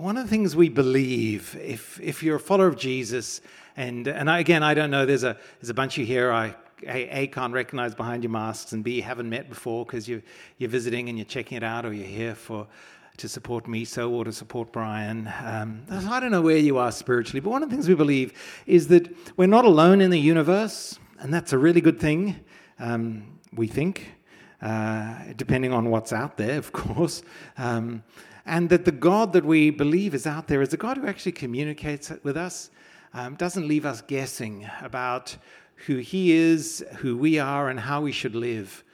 one of the things we believe, if, if you're a follower of Jesus, and, and I, again, I don't know, there's a, there's a bunch of you here I a, can't recognize behind your masks, and B, haven't met before because you, you're visiting and you're checking it out, or you're here for to support me so or to support Brian. Um, I don't know where you are spiritually, but one of the things we believe is that we're not alone in the universe, and that's a really good thing, um, we think, uh, depending on what's out there, of course. Um, and that the God that we believe is out there is a God who actually communicates with us, um, doesn't leave us guessing about who He is, who we are, and how we should live.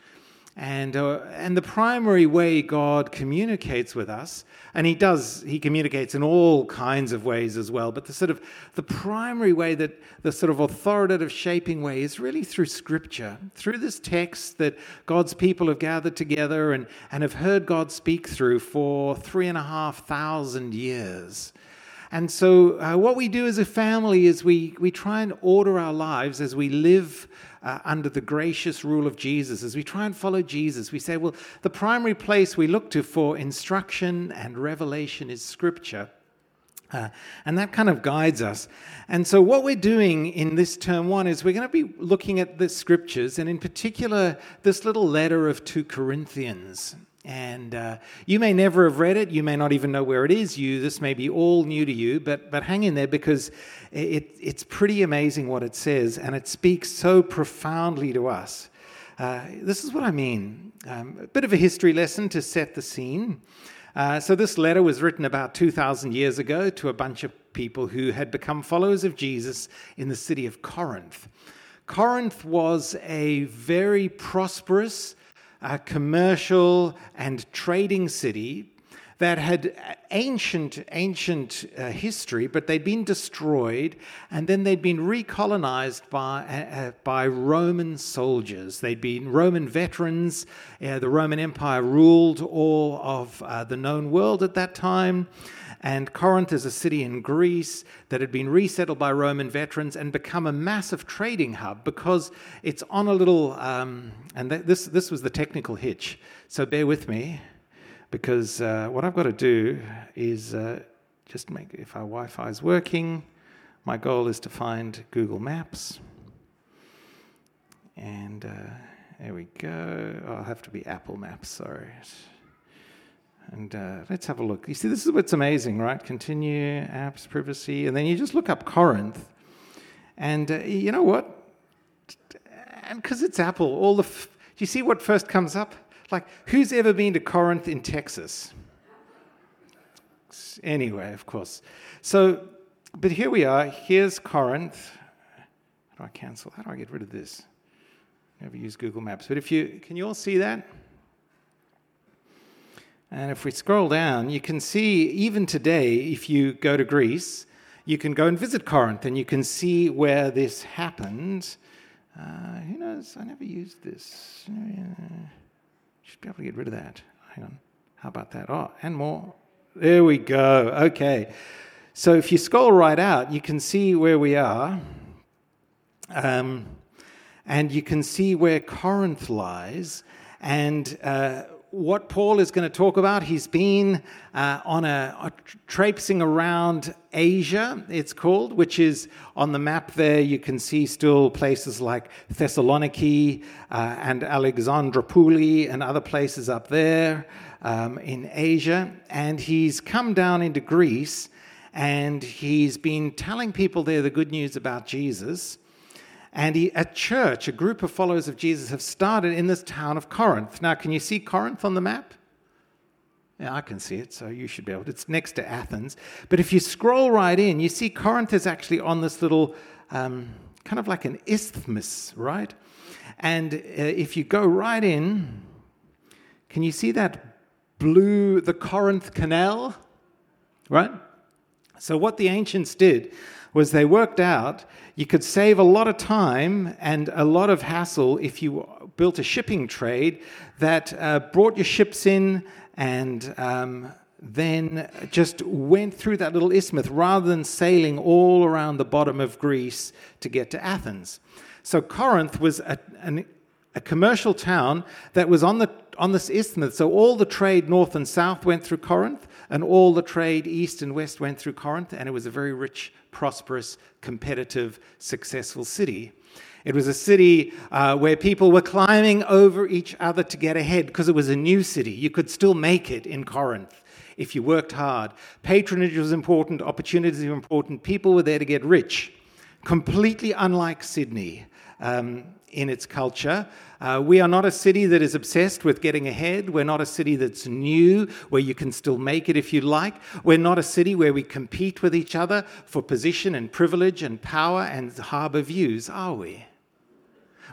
And, uh, and the primary way God communicates with us, and he does, he communicates in all kinds of ways as well, but the sort of the primary way that the sort of authoritative shaping way is really through scripture, through this text that God's people have gathered together and, and have heard God speak through for three and a half thousand years. And so, uh, what we do as a family is we, we try and order our lives as we live uh, under the gracious rule of Jesus, as we try and follow Jesus. We say, well, the primary place we look to for instruction and revelation is Scripture. Uh, and that kind of guides us. And so, what we're doing in this term one is we're going to be looking at the scriptures, and in particular, this little letter of 2 Corinthians. And uh, you may never have read it. You may not even know where it is. You this may be all new to you, but but hang in there because it, it's pretty amazing what it says, and it speaks so profoundly to us. Uh, this is what I mean. Um, a bit of a history lesson to set the scene. Uh, so this letter was written about 2,000 years ago to a bunch of people who had become followers of Jesus in the city of Corinth. Corinth was a very prosperous a commercial and trading city that had ancient, ancient uh, history, but they'd been destroyed, and then they'd been recolonized by, uh, uh by Roman soldiers. They'd been Roman veterans. Uh, the Roman Empire ruled all of uh, the known world at that time. And Corinth is a city in Greece that had been resettled by Roman veterans and become a massive trading hub because it's on a little, um, and th- this, this was the technical hitch. So bear with me because uh, what I've got to do is uh, just make, if our Wi Fi is working, my goal is to find Google Maps. And uh, there we go. Oh, I'll have to be Apple Maps, sorry. And uh, let's have a look. You see, this is what's amazing, right? Continue, apps, privacy, and then you just look up Corinth. And uh, you know what? And because it's Apple, all the. F- do you see what first comes up? Like, who's ever been to Corinth in Texas? Anyway, of course. So, but here we are. Here's Corinth. How do I cancel? How do I get rid of this? Never use Google Maps. But if you, can you all see that? And if we scroll down, you can see even today, if you go to Greece, you can go and visit Corinth and you can see where this happened. Uh, who knows? I never used this. Should be able to get rid of that. Hang on. How about that? Oh, and more. There we go. Okay. So if you scroll right out, you can see where we are. Um, and you can see where Corinth lies. And uh, what Paul is going to talk about. He's been uh, on a, a, traipsing around Asia, it's called, which is on the map there. You can see still places like Thessaloniki uh, and Alexandroupoli and other places up there um, in Asia. And he's come down into Greece and he's been telling people there the good news about Jesus. And he, a church, a group of followers of Jesus, have started in this town of Corinth. Now, can you see Corinth on the map? Yeah, I can see it, so you should be able to. It's next to Athens. But if you scroll right in, you see Corinth is actually on this little, um, kind of like an isthmus, right? And uh, if you go right in, can you see that blue, the Corinth Canal? Right? So, what the ancients did was they worked out you could save a lot of time and a lot of hassle if you built a shipping trade that uh, brought your ships in and um, then just went through that little isthmus rather than sailing all around the bottom of Greece to get to Athens. So Corinth was a, an, a commercial town that was on the on this isthmus. So all the trade north and south went through Corinth, and all the trade east and west went through Corinth, and it was a very rich, prosperous, competitive, successful city. It was a city uh, where people were climbing over each other to get ahead because it was a new city. You could still make it in Corinth if you worked hard. Patronage was important, opportunities were important. People were there to get rich. Completely unlike Sydney um, in its culture. Uh, we are not a city that is obsessed with getting ahead. We're not a city that's new, where you can still make it if you like. We're not a city where we compete with each other for position and privilege and power and harbour views, are we?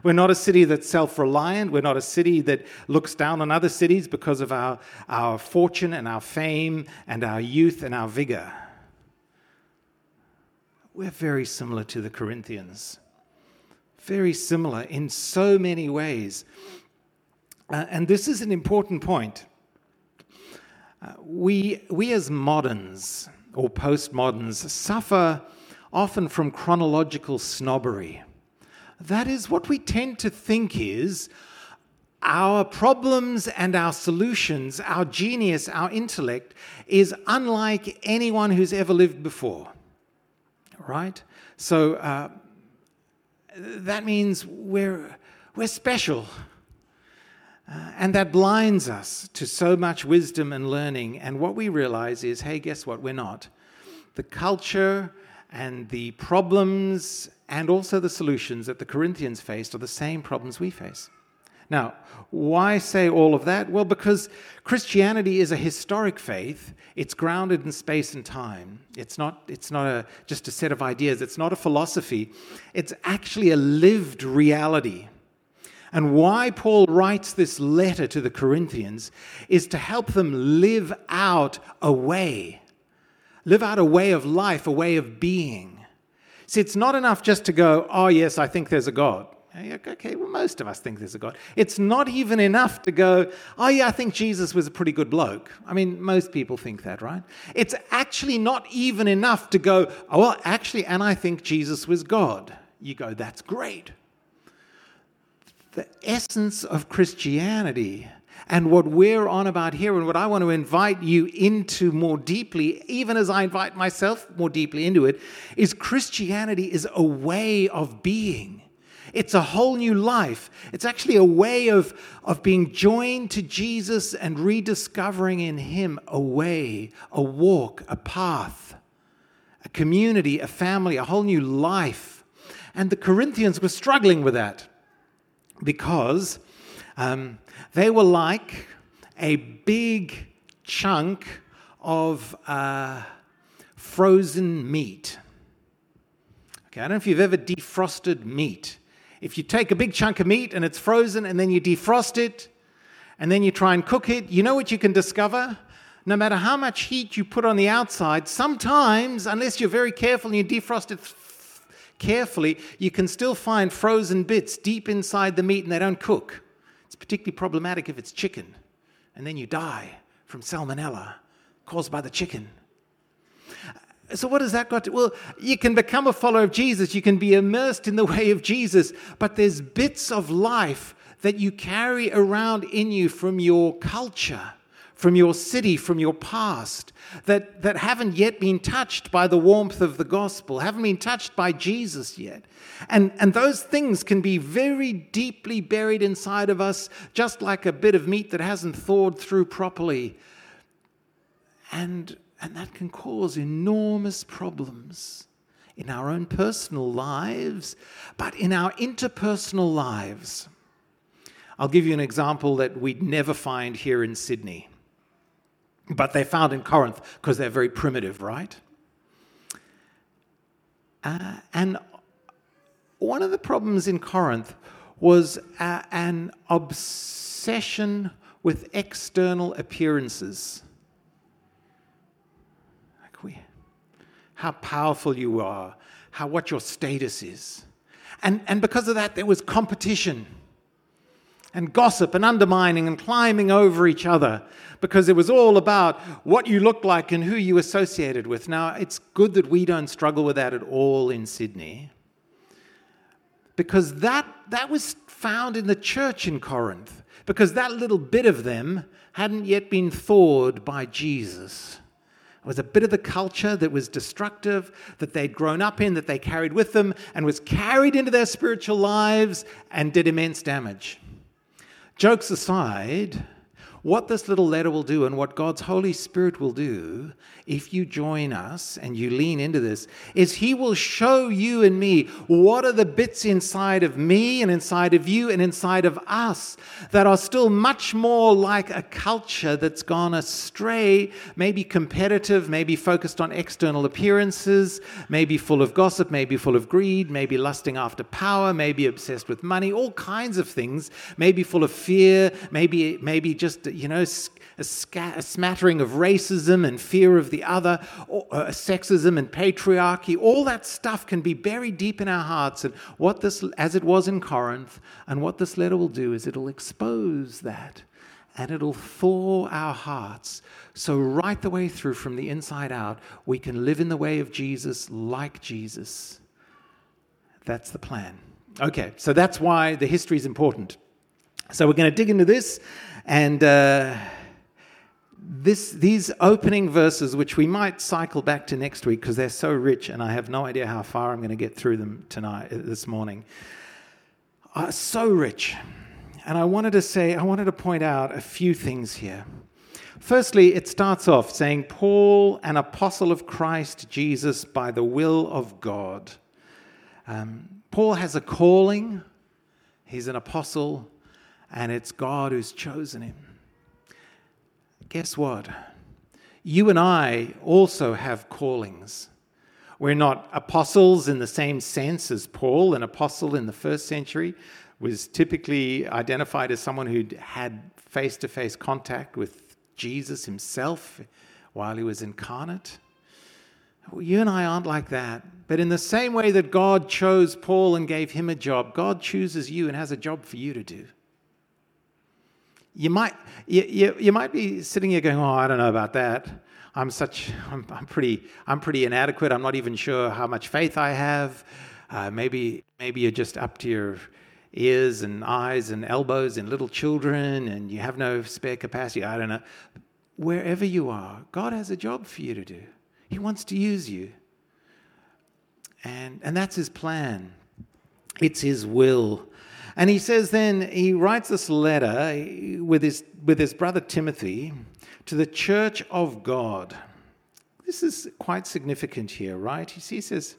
We're not a city that's self reliant. We're not a city that looks down on other cities because of our, our fortune and our fame and our youth and our vigor. We're very similar to the Corinthians. Very similar in so many ways. Uh, and this is an important point. Uh, we, we as moderns or postmoderns suffer often from chronological snobbery. That is what we tend to think is our problems and our solutions, our genius, our intellect is unlike anyone who's ever lived before. Right? So uh, that means we're, we're special. Uh, and that blinds us to so much wisdom and learning. And what we realize is hey, guess what? We're not. The culture and the problems and also the solutions that the Corinthians faced are the same problems we face. Now, why say all of that? Well, because Christianity is a historic faith. It's grounded in space and time. It's not, it's not a, just a set of ideas, it's not a philosophy. It's actually a lived reality. And why Paul writes this letter to the Corinthians is to help them live out a way, live out a way of life, a way of being See, it's not enough just to go, oh, yes, I think there's a God. Okay, well, most of us think there's a God. It's not even enough to go, oh, yeah, I think Jesus was a pretty good bloke. I mean, most people think that, right? It's actually not even enough to go, oh, well, actually, and I think Jesus was God. You go, that's great. The essence of Christianity and what we're on about here, and what I want to invite you into more deeply, even as I invite myself more deeply into it, is Christianity is a way of being. It's a whole new life. It's actually a way of, of being joined to Jesus and rediscovering in Him a way, a walk, a path, a community, a family, a whole new life. And the Corinthians were struggling with that because um, they were like a big chunk of uh, frozen meat. Okay, I don't know if you've ever defrosted meat. If you take a big chunk of meat and it's frozen and then you defrost it and then you try and cook it, you know what you can discover? No matter how much heat you put on the outside, sometimes, unless you're very careful and you defrost it carefully, you can still find frozen bits deep inside the meat and they don't cook. It's particularly problematic if it's chicken, and then you die from salmonella caused by the chicken. So, what has that got to? Well, you can become a follower of Jesus, you can be immersed in the way of Jesus, but there's bits of life that you carry around in you from your culture from your city, from your past, that, that haven't yet been touched by the warmth of the gospel, haven't been touched by Jesus yet. And, and those things can be very deeply buried inside of us, just like a bit of meat that hasn't thawed through properly. And, and that can cause enormous problems in our own personal lives, but in our interpersonal lives. I'll give you an example that we'd never find here in Sydney but they're found in Corinth because they're very primitive, right? Uh, and one of the problems in Corinth was uh, an obsession with external appearances. Like we, how powerful you are, how what your status is. And, and because of that, there was competition and gossip and undermining and climbing over each other because it was all about what you looked like and who you associated with. Now, it's good that we don't struggle with that at all in Sydney. because that, that was found in the church in Corinth, because that little bit of them hadn't yet been thawed by Jesus. Was a bit of the culture that was destructive, that they'd grown up in, that they carried with them, and was carried into their spiritual lives and did immense damage. Jokes aside, what this little letter will do and what God's Holy Spirit will do if you join us and you lean into this is He will show you and me what are the bits inside of me and inside of you and inside of us that are still much more like a culture that's gone astray, maybe competitive, maybe focused on external appearances, maybe full of gossip, maybe full of greed, maybe lusting after power, maybe obsessed with money, all kinds of things, maybe full of fear, maybe, maybe just you know, a, a smattering of racism and fear of the other, or, uh, sexism and patriarchy. All that stuff can be buried deep in our hearts. And what this, as it was in Corinth, and what this letter will do is it'll expose that and it'll thaw our hearts. So, right the way through from the inside out, we can live in the way of Jesus like Jesus. That's the plan. Okay, so that's why the history is important. So, we're going to dig into this and uh, this, these opening verses, which we might cycle back to next week because they're so rich, and I have no idea how far I'm going to get through them tonight, uh, this morning, are so rich. And I wanted to say, I wanted to point out a few things here. Firstly, it starts off saying, Paul, an apostle of Christ Jesus by the will of God. Um, Paul has a calling, he's an apostle and it's God who's chosen him. Guess what? You and I also have callings. We're not apostles in the same sense as Paul. An apostle in the first century was typically identified as someone who'd had face to face contact with Jesus himself while he was incarnate. You and I aren't like that. But in the same way that God chose Paul and gave him a job, God chooses you and has a job for you to do you might, you, you, you, might be sitting here going, oh, I don't know about that. I'm such, I'm, I'm, pretty, I'm pretty inadequate. I'm not even sure how much faith I have. Uh, maybe, maybe you're just up to your ears and eyes and elbows in little children and you have no spare capacity. I don't know. Wherever you are, God has a job for you to do. He wants to use you. And, and that's his plan. It's his will and he says then, he writes this letter with his, with his brother Timothy to the church of God. This is quite significant here, right? He says,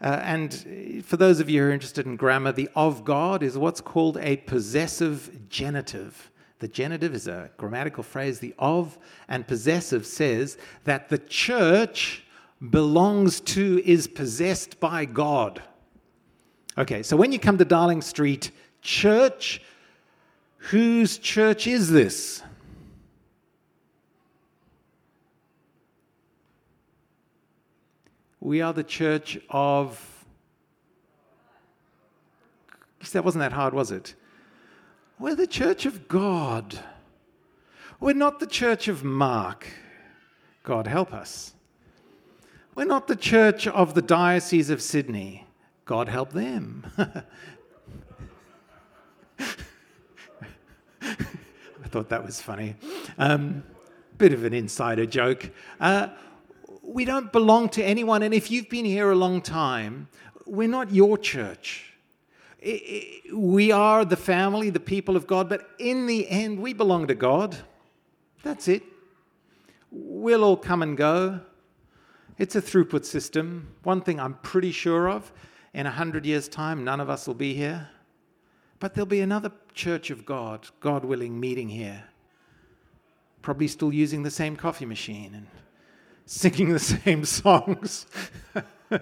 uh, and for those of you who are interested in grammar, the of God is what's called a possessive genitive. The genitive is a grammatical phrase. The of and possessive says that the church belongs to, is possessed by God. Okay, so when you come to Darling Street Church, whose church is this? We are the church of. That wasn't that hard, was it? We're the church of God. We're not the church of Mark. God help us. We're not the church of the Diocese of Sydney. God help them. I thought that was funny. Um, bit of an insider joke. Uh, we don't belong to anyone, and if you've been here a long time, we're not your church. We are the family, the people of God, but in the end, we belong to God. That's it. We'll all come and go. It's a throughput system. One thing I'm pretty sure of in a hundred years' time, none of us will be here. But there'll be another church of God, God willing, meeting here. Probably still using the same coffee machine and singing the same songs.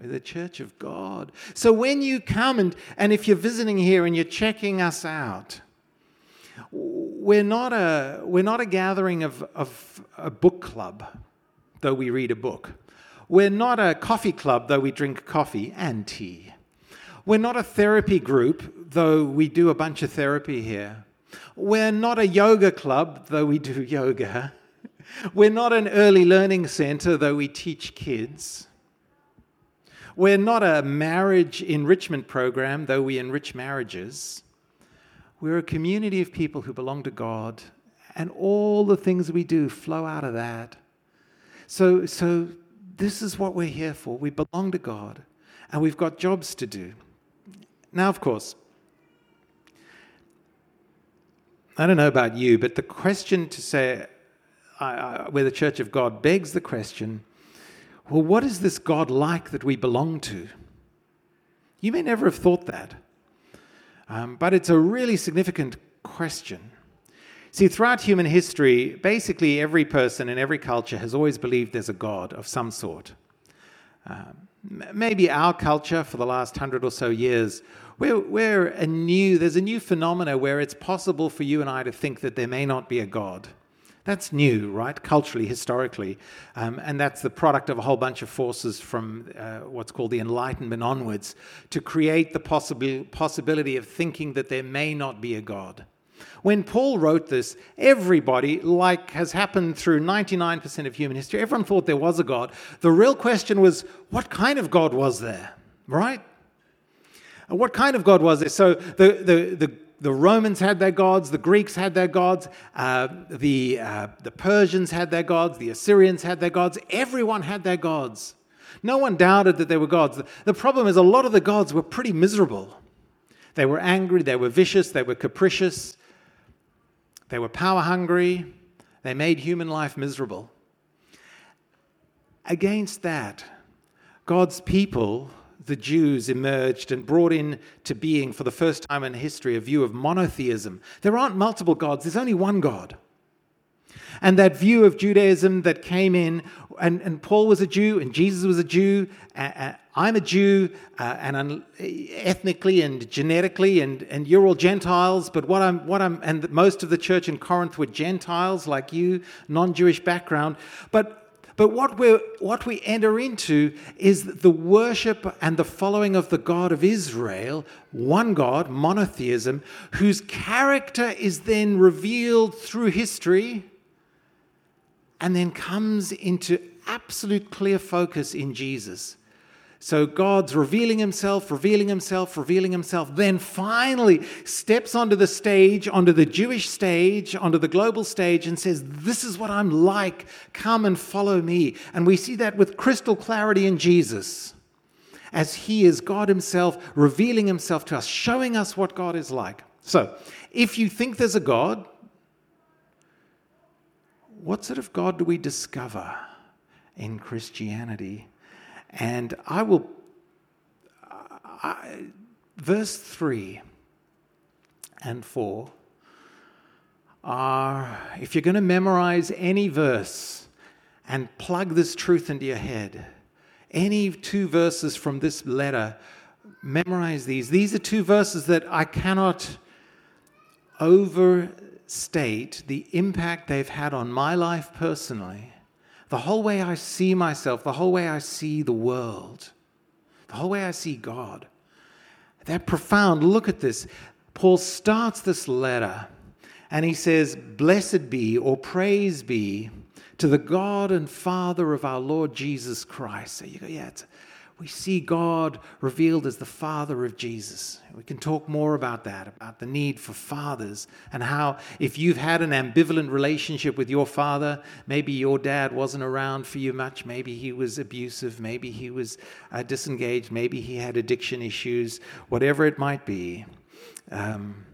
The church of God. So when you come and, and if you're visiting here and you're checking us out, we're not a, we're not a gathering of, of a book club, though we read a book. We're not a coffee club, though we drink coffee and tea. We're not a therapy group, though we do a bunch of therapy here. We're not a yoga club, though we do yoga. We're not an early learning center, though we teach kids. We're not a marriage enrichment program, though we enrich marriages. We're a community of people who belong to God, and all the things we do flow out of that. So, so this is what we're here for. We belong to God, and we've got jobs to do. Now, of course, I don't know about you, but the question to say uh, where the Church of God begs the question well, what is this God like that we belong to? You may never have thought that, um, but it's a really significant question. See, throughout human history, basically every person in every culture has always believed there's a God of some sort. Um, maybe our culture for the last hundred or so years, we're, we're a new, there's a new phenomena where it's possible for you and I to think that there may not be a God. That's new, right? Culturally, historically. Um, and that's the product of a whole bunch of forces from uh, what's called the Enlightenment onwards to create the possibil- possibility of thinking that there may not be a God. When Paul wrote this, everybody, like has happened through 99% of human history, everyone thought there was a God. The real question was, what kind of God was there? Right? What kind of God was there? So the, the, the, the Romans had their gods, the Greeks had their gods, uh, the, uh, the Persians had their gods, the Assyrians had their gods, everyone had their gods. No one doubted that they were gods. The problem is, a lot of the gods were pretty miserable. They were angry, they were vicious, they were capricious, they were power hungry, they made human life miserable. Against that, God's people, the Jews, emerged and brought into being for the first time in history a view of monotheism. There aren't multiple gods, there's only one God. And that view of Judaism that came in, and, and Paul was a Jew, and Jesus was a Jew, I'm a Jew, uh, and I'm ethnically and genetically, and, and you're all Gentiles. But what I'm, what I'm, and most of the church in Corinth were Gentiles like you, non-Jewish background. But but what, we what we enter into is the worship and the following of the God of Israel, one God, monotheism, whose character is then revealed through history and then comes into absolute clear focus in Jesus. So God's revealing himself, revealing himself, revealing himself, then finally steps onto the stage, onto the Jewish stage, onto the global stage, and says, This is what I'm like. Come and follow me. And we see that with crystal clarity in Jesus, as he is God himself, revealing himself to us, showing us what God is like. So, if you think there's a God, what sort of God do we discover in Christianity? And I will, I, verse 3 and 4 are, if you're going to memorize any verse and plug this truth into your head, any two verses from this letter, memorize these. These are two verses that I cannot overstate the impact they've had on my life personally the whole way I see myself, the whole way I see the world, the whole way I see God. That profound. Look at this. Paul starts this letter and he says, Blessed be or praise be to the God and Father of our Lord Jesus Christ. So you go, yeah, we see God revealed as the Father of Jesus. We can talk more about that, about the need for fathers, and how if you've had an ambivalent relationship with your father, maybe your dad wasn't around for you much, maybe he was abusive, maybe he was uh, disengaged, maybe he had addiction issues, whatever it might be. Um,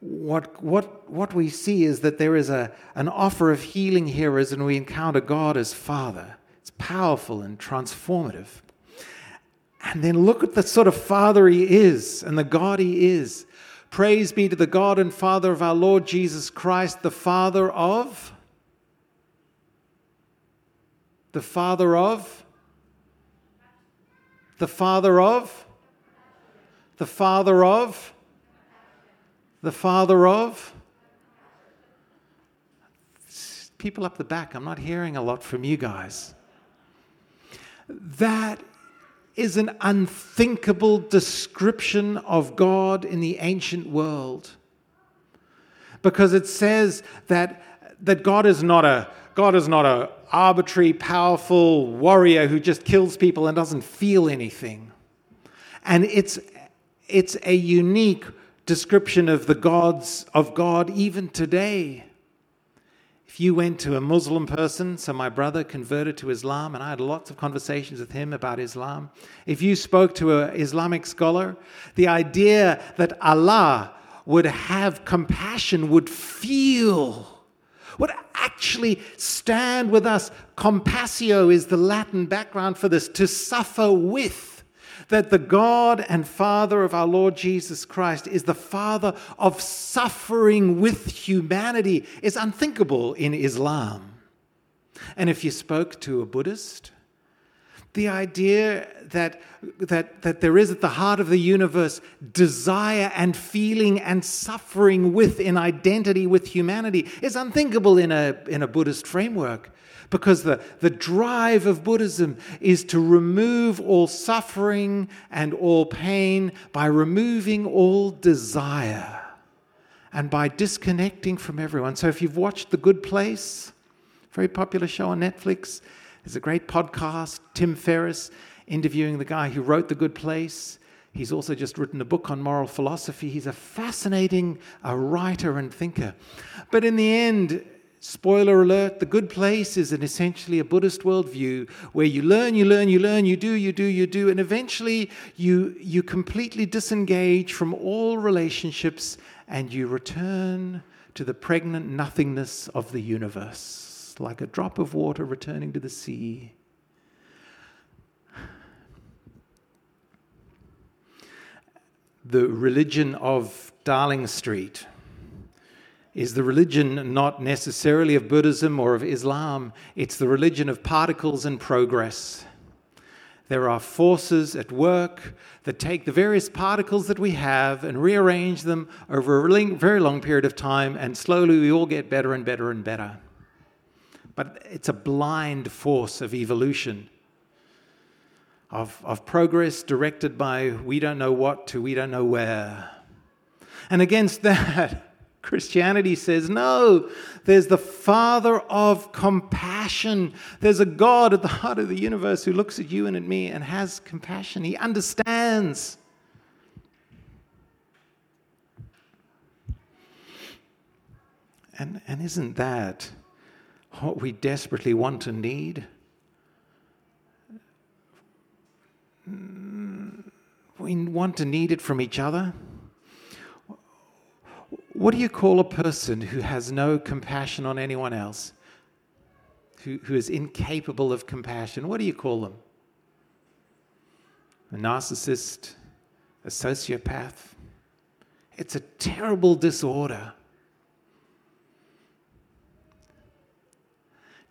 what, what, what we see is that there is a, an offer of healing here as we encounter God as Father. It's powerful and transformative. And then look at the sort of Father He is and the God He is. Praise be to the God and Father of our Lord Jesus Christ, the Father of. The Father of. The Father of. The Father of. The Father of. People up the back, I'm not hearing a lot from you guys. That is an unthinkable description of God in the ancient world. Because it says that, that God is not a God is not a, arbitrary, powerful warrior who just kills people and doesn't feel anything. And it's, it's a unique description of the gods of God even today. If you went to a Muslim person, so my brother converted to Islam, and I had lots of conversations with him about Islam. If you spoke to an Islamic scholar, the idea that Allah would have compassion, would feel, would actually stand with us. Compassio is the Latin background for this, to suffer with that the God and Father of our Lord Jesus Christ is the Father of suffering with humanity is unthinkable in Islam. And if you spoke to a Buddhist, the idea that, that, that there is at the heart of the universe desire and feeling and suffering with in identity with humanity is unthinkable in a, in a Buddhist framework because the, the drive of Buddhism is to remove all suffering and all pain by removing all desire and by disconnecting from everyone. So if you've watched The Good Place, very popular show on Netflix, there's a great podcast, Tim Ferriss interviewing the guy who wrote The Good Place. He's also just written a book on moral philosophy. He's a fascinating a writer and thinker. But in the end, Spoiler alert, the good place is an essentially a Buddhist worldview where you learn, you learn, you learn, you do, you do, you do, and eventually you, you completely disengage from all relationships and you return to the pregnant nothingness of the universe, like a drop of water returning to the sea. The religion of Darling Street is the religion not necessarily of Buddhism or of Islam, it's the religion of particles and progress. There are forces at work that take the various particles that we have and rearrange them over a very long period of time, and slowly we all get better and better and better. But it's a blind force of evolution, of, of progress directed by we don't know what to we don't know where. And against that, Christianity says, no, there's the Father of compassion. There's a God at the heart of the universe who looks at you and at me and has compassion. He understands. And, and isn't that what we desperately want and need? We want to need it from each other. What do you call a person who has no compassion on anyone else? Who, who is incapable of compassion? What do you call them? A narcissist? A sociopath? It's a terrible disorder.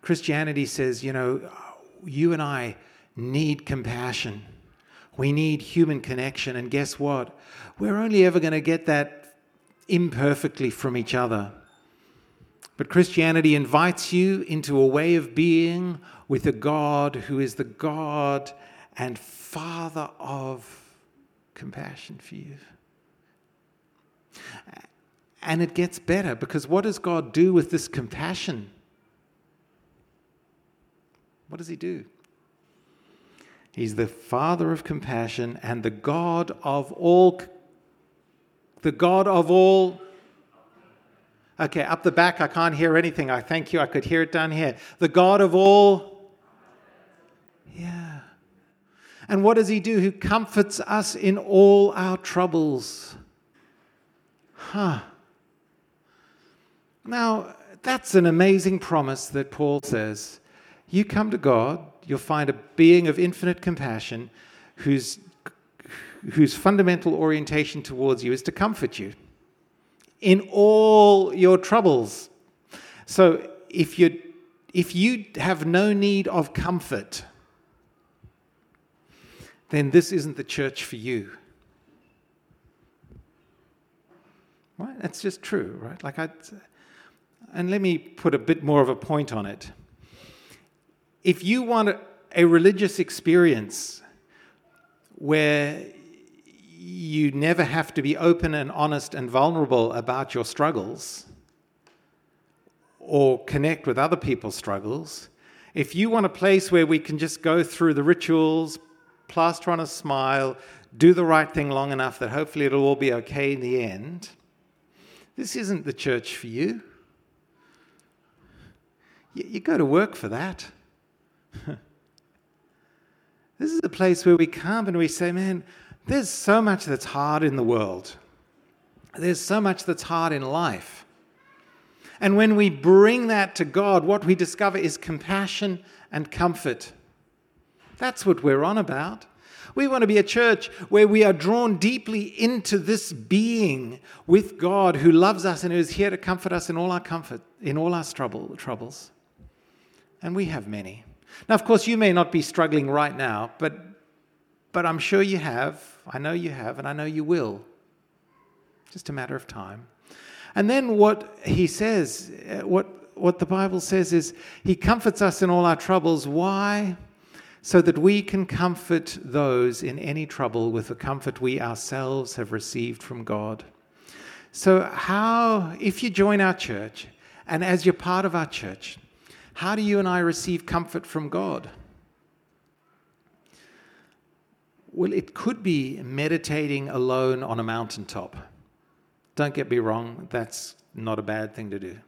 Christianity says, you know, you and I need compassion. We need human connection. And guess what? We're only ever going to get that imperfectly from each other. But Christianity invites you into a way of being with a God who is the God and Father of compassion for you. And it gets better because what does God do with this compassion? What does He do? He's the Father of compassion and the God of all the God of all. Okay, up the back, I can't hear anything. I thank you. I could hear it down here. The God of all. Yeah. And what does he do? Who comforts us in all our troubles. Huh. Now, that's an amazing promise that Paul says. You come to God, you'll find a being of infinite compassion who's whose fundamental orientation towards you is to comfort you in all your troubles. So if you if you have no need of comfort, then this isn't the church for you. Right? That's just true, right? Like I and let me put a bit more of a point on it. If you want a religious experience where you never have to be open and honest and vulnerable about your struggles or connect with other people's struggles. If you want a place where we can just go through the rituals, plaster on a smile, do the right thing long enough that hopefully it'll all be okay in the end, this isn't the church for you. You, go to work for that. this is a place where we come and we say, man, there's so much that's hard in the world. There's so much that's hard in life. And when we bring that to God, what we discover is compassion and comfort. That's what we're on about. We want to be a church where we are drawn deeply into this being with God who loves us and who is here to comfort us in all our comfort, in all our trouble, troubles. And we have many. Now, of course, you may not be struggling right now, but, but I'm sure you have. I know you have, and I know you will. Just a matter of time. And then what he says, uh, what, what the Bible says is, he comforts us in all our troubles. Why? So that we can comfort those in any trouble with the comfort we ourselves have received from God. So, how, if you join our church, and as you're part of our church, how do you and I receive comfort from God? Well, it could be meditating alone on a mountaintop. Don't get me wrong, that's not a bad thing to do.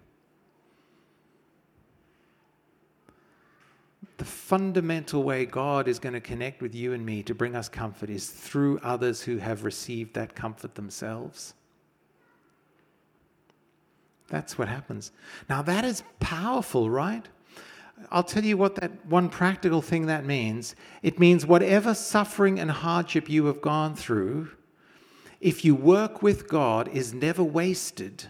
The fundamental way God is going to connect with you and me to bring us comfort is through others who have received that comfort themselves. That's what happens. Now, that is powerful, right? I'll tell you what that one practical thing that means. It means whatever suffering and hardship you have gone through, if you work with God, is never wasted.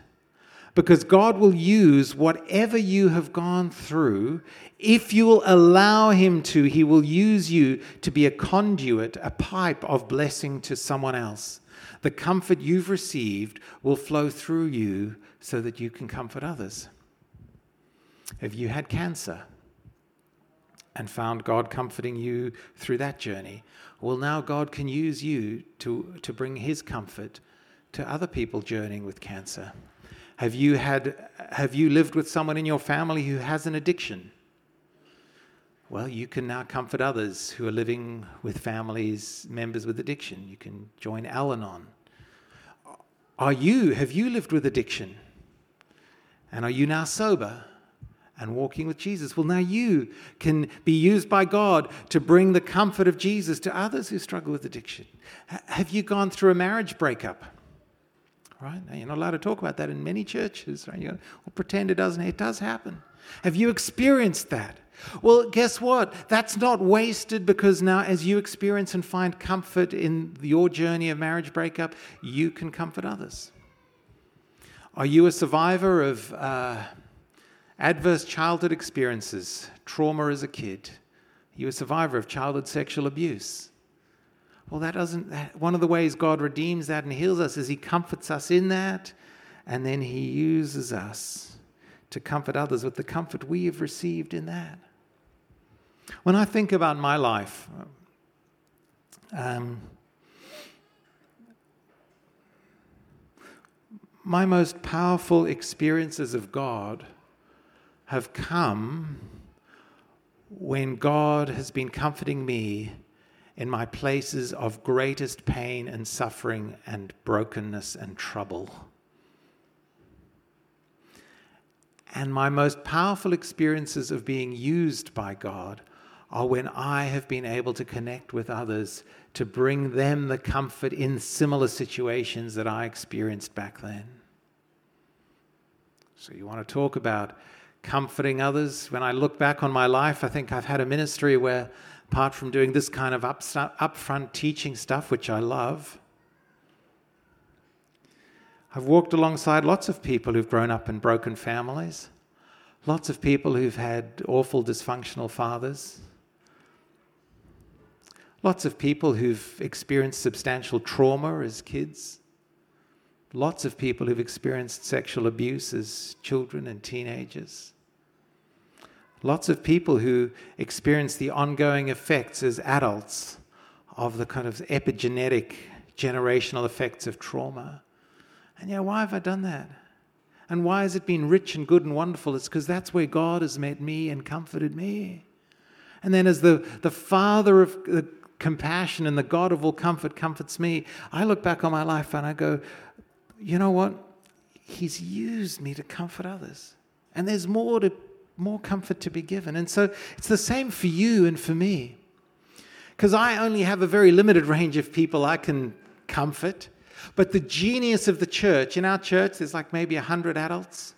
Because God will use whatever you have gone through. If you will allow Him to, He will use you to be a conduit, a pipe of blessing to someone else. The comfort you've received will flow through you so that you can comfort others. Have you had cancer? and found God comforting you through that journey, well, now God can use you to, to bring His comfort to other people journeying with cancer. Have you, had, have you lived with someone in your family who has an addiction? Well, you can now comfort others who are living with families, members with addiction. You can join Al Anon. Are you, have you lived with addiction? And are you now sober? and walking with Jesus. Well, now you can be used by God to bring the comfort of Jesus to others who struggle with addiction. Have you gone through a marriage breakup? Right? Now, you're not allowed to talk about that in many churches. Right? You well, pretend it doesn't. It does happen. Have you experienced that? Well, guess what? That's not wasted because now, as you experience and find comfort in your journey of marriage breakup, you can comfort others. Are you a survivor of uh, Adverse childhood experiences, trauma as a kid. Are You a survivor of childhood sexual abuse. Well, that doesn't, one of the ways God redeems that and heals us is He comforts us in that, and then He uses us to comfort others with the comfort we have received in that. When I think about my life, um, my most powerful experiences of God have come when God has been comforting me in my places of greatest pain and suffering and brokenness and trouble. And my most powerful experiences of being used by God are when I have been able to connect with others to bring them the comfort in similar situations that I experienced back then. So, you want to talk about comforting others. When I look back on my life, I think I've had a ministry where, apart from doing this kind of upfront teaching stuff, which I love, I've walked alongside lots of people who've grown up in broken families, lots of people who've had awful dysfunctional fathers, lots of people who've experienced substantial trauma as kids. Lots of people who've experienced sexual abuse as children and teenagers. Lots of people who experience the ongoing effects as adults of the kind of epigenetic generational effects of trauma. And yeah, why have I done that? And why has it been rich and good and wonderful? It's because that's where God has met me and comforted me. And then, as the, the Father of the compassion and the God of all comfort comforts me, I look back on my life and I go, you know what? He's used me to comfort others. And there's more to more comfort to be given. And so it's the same for you and for me. Because I only have a very limited range of people I can comfort. But the genius of the church, in our church, there's like maybe 100 adults.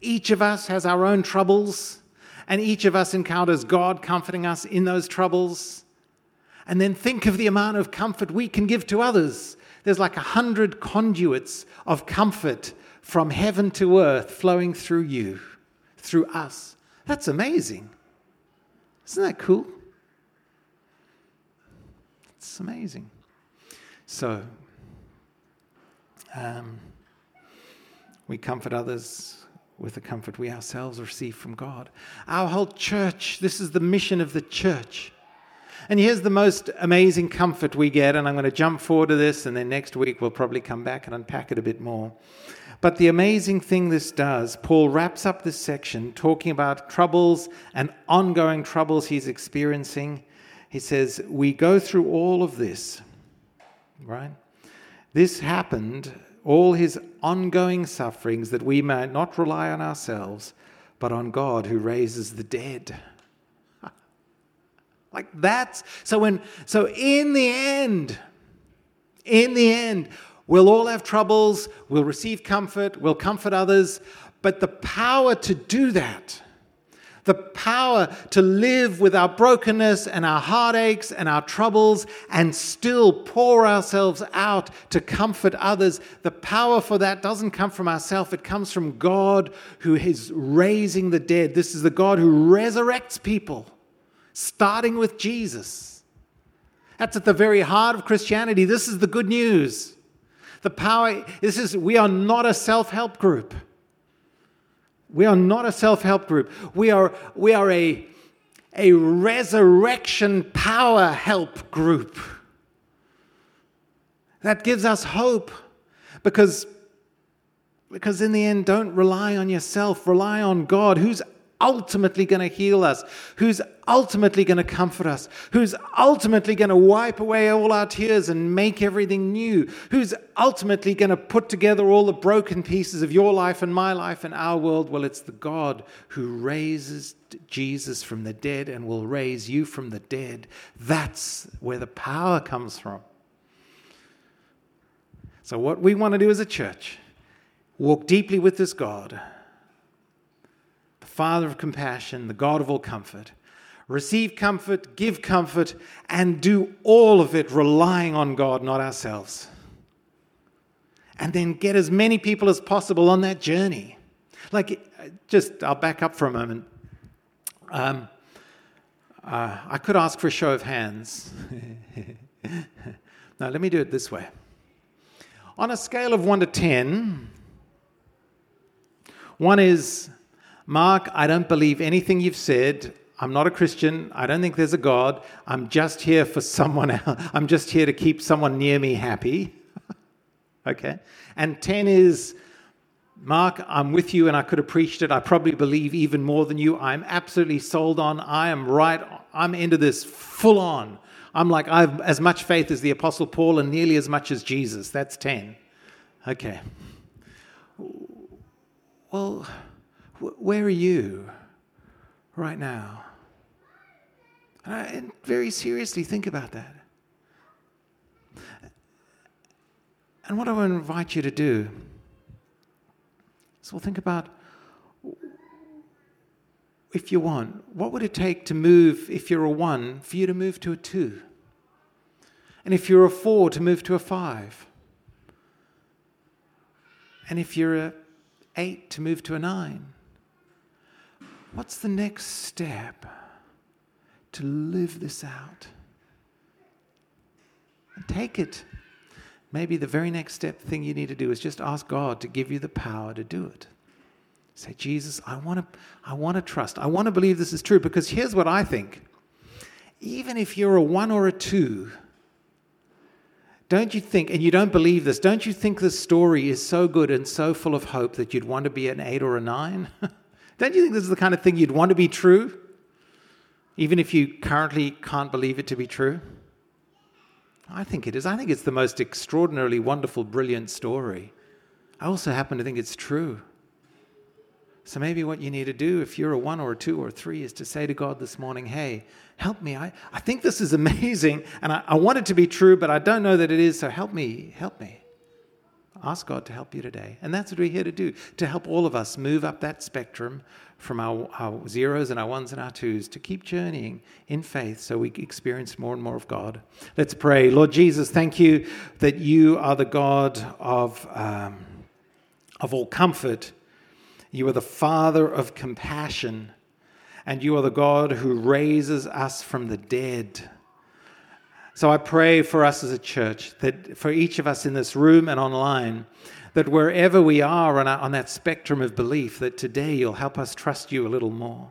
Each of us has our own troubles, and each of us encounters God comforting us in those troubles. And then think of the amount of comfort we can give to others. There's like a hundred conduits of comfort from heaven to earth flowing through you, through us. That's amazing. Isn't that cool? It's amazing. So, um, we comfort others with the comfort we ourselves receive from God. Our whole church, this is the mission of the church. And here's the most amazing comfort we get, and I'm going to jump forward to this, and then next week we'll probably come back and unpack it a bit more. But the amazing thing this does, Paul wraps up this section talking about troubles and ongoing troubles he's experiencing. He says, We go through all of this, right? This happened all his ongoing sufferings that we might not rely on ourselves, but on God who raises the dead. like that's so when so in the end, in the end, we'll all have troubles, we'll receive comfort, we'll comfort others, but the power to do that the power to live with our brokenness and our heartaches and our troubles and still pour ourselves out to comfort others. The power for that doesn't come from ourselves, it comes from God who is raising the dead. This is the God who resurrects people, starting with Jesus. That's at the very heart of Christianity. This is the good news. The power, this is, we are not a self help group. We are not a self help group. We are, we are a, a resurrection power help group. That gives us hope because, because in the end, don't rely on yourself, rely on God, who's ultimately going to heal us, who's ultimately going to comfort us, who's ultimately going to wipe away all our tears and make everything new, who's ultimately going to put together all the broken pieces of your life and my life and our world. Well, it's the God who raises Jesus from the dead and will raise you from the dead. That's where the power comes from. So, what we want to do as a church, walk deeply with this God Father of compassion, the God of all comfort. Receive comfort, give comfort, and do all of it relying on God, not ourselves. And then get as many people as possible on that journey. Like, just, I'll back up for a moment. Um, uh, I could ask for a show of hands. now, let me do it this way. On a scale of 1 to 10, 1 is Mark, I don't believe anything you've said. I'm not a Christian. I don't think there's a God. I'm just here for someone else. I'm just here to keep someone near me happy. okay. And 10 is, Mark, I'm with you and I could have preached it. I probably believe even more than you. I'm absolutely sold on. I am right. I'm into this full on. I'm like, I have as much faith as the Apostle Paul and nearly as much as Jesus. That's 10. Okay. Well, where are you right now? And very seriously think about that. And what I to invite you to do is we'll think about if you want, what would it take to move, if you're a one, for you to move to a two? And if you're a four, to move to a five? And if you're a eight, to move to a nine? What's the next step to live this out? And take it. Maybe the very next step thing you need to do is just ask God to give you the power to do it. Say, Jesus, I want to I want to trust. I want to believe this is true because here's what I think. Even if you're a 1 or a 2, don't you think, and you don't believe this, don't you think this story is so good and so full of hope that you'd want to be an 8 or a 9? Don't you think this is the kind of thing you'd want to be true? Even if you currently can't believe it to be true? I think it is. I think it's the most extraordinarily wonderful, brilliant story. I also happen to think it's true. So maybe what you need to do, if you're a one or a two or a three, is to say to God this morning, hey, help me. I, I think this is amazing and I, I want it to be true, but I don't know that it is, so help me, help me. Ask God to help you today. And that's what we're here to do, to help all of us move up that spectrum from our, our zeros and our ones and our twos to keep journeying in faith so we experience more and more of God. Let's pray. Lord Jesus, thank you that you are the God of, um, of all comfort. You are the Father of compassion, and you are the God who raises us from the dead. So I pray for us as a church, that for each of us in this room and online, that wherever we are on, our, on that spectrum of belief, that today you'll help us trust you a little more.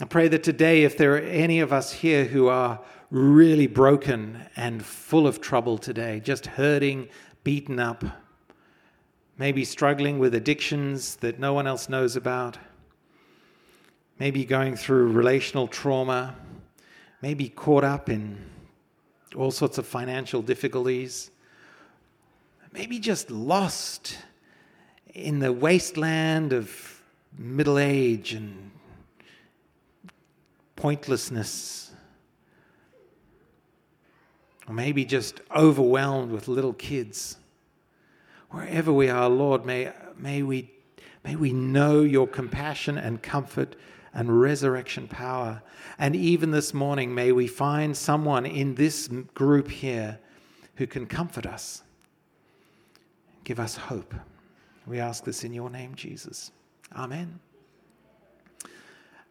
I pray that today, if there are any of us here who are really broken and full of trouble today, just hurting, beaten up, maybe struggling with addictions that no one else knows about, maybe going through relational trauma, maybe caught up in all sorts of financial difficulties, maybe just lost in the wasteland of middle age and pointlessness. Or maybe just overwhelmed with little kids. Wherever we are, Lord, may, may, we, may we know your compassion and comfort and resurrection power. And even this morning, may we find someone in this group here who can comfort us, give us hope. We ask this in your name, Jesus. Amen.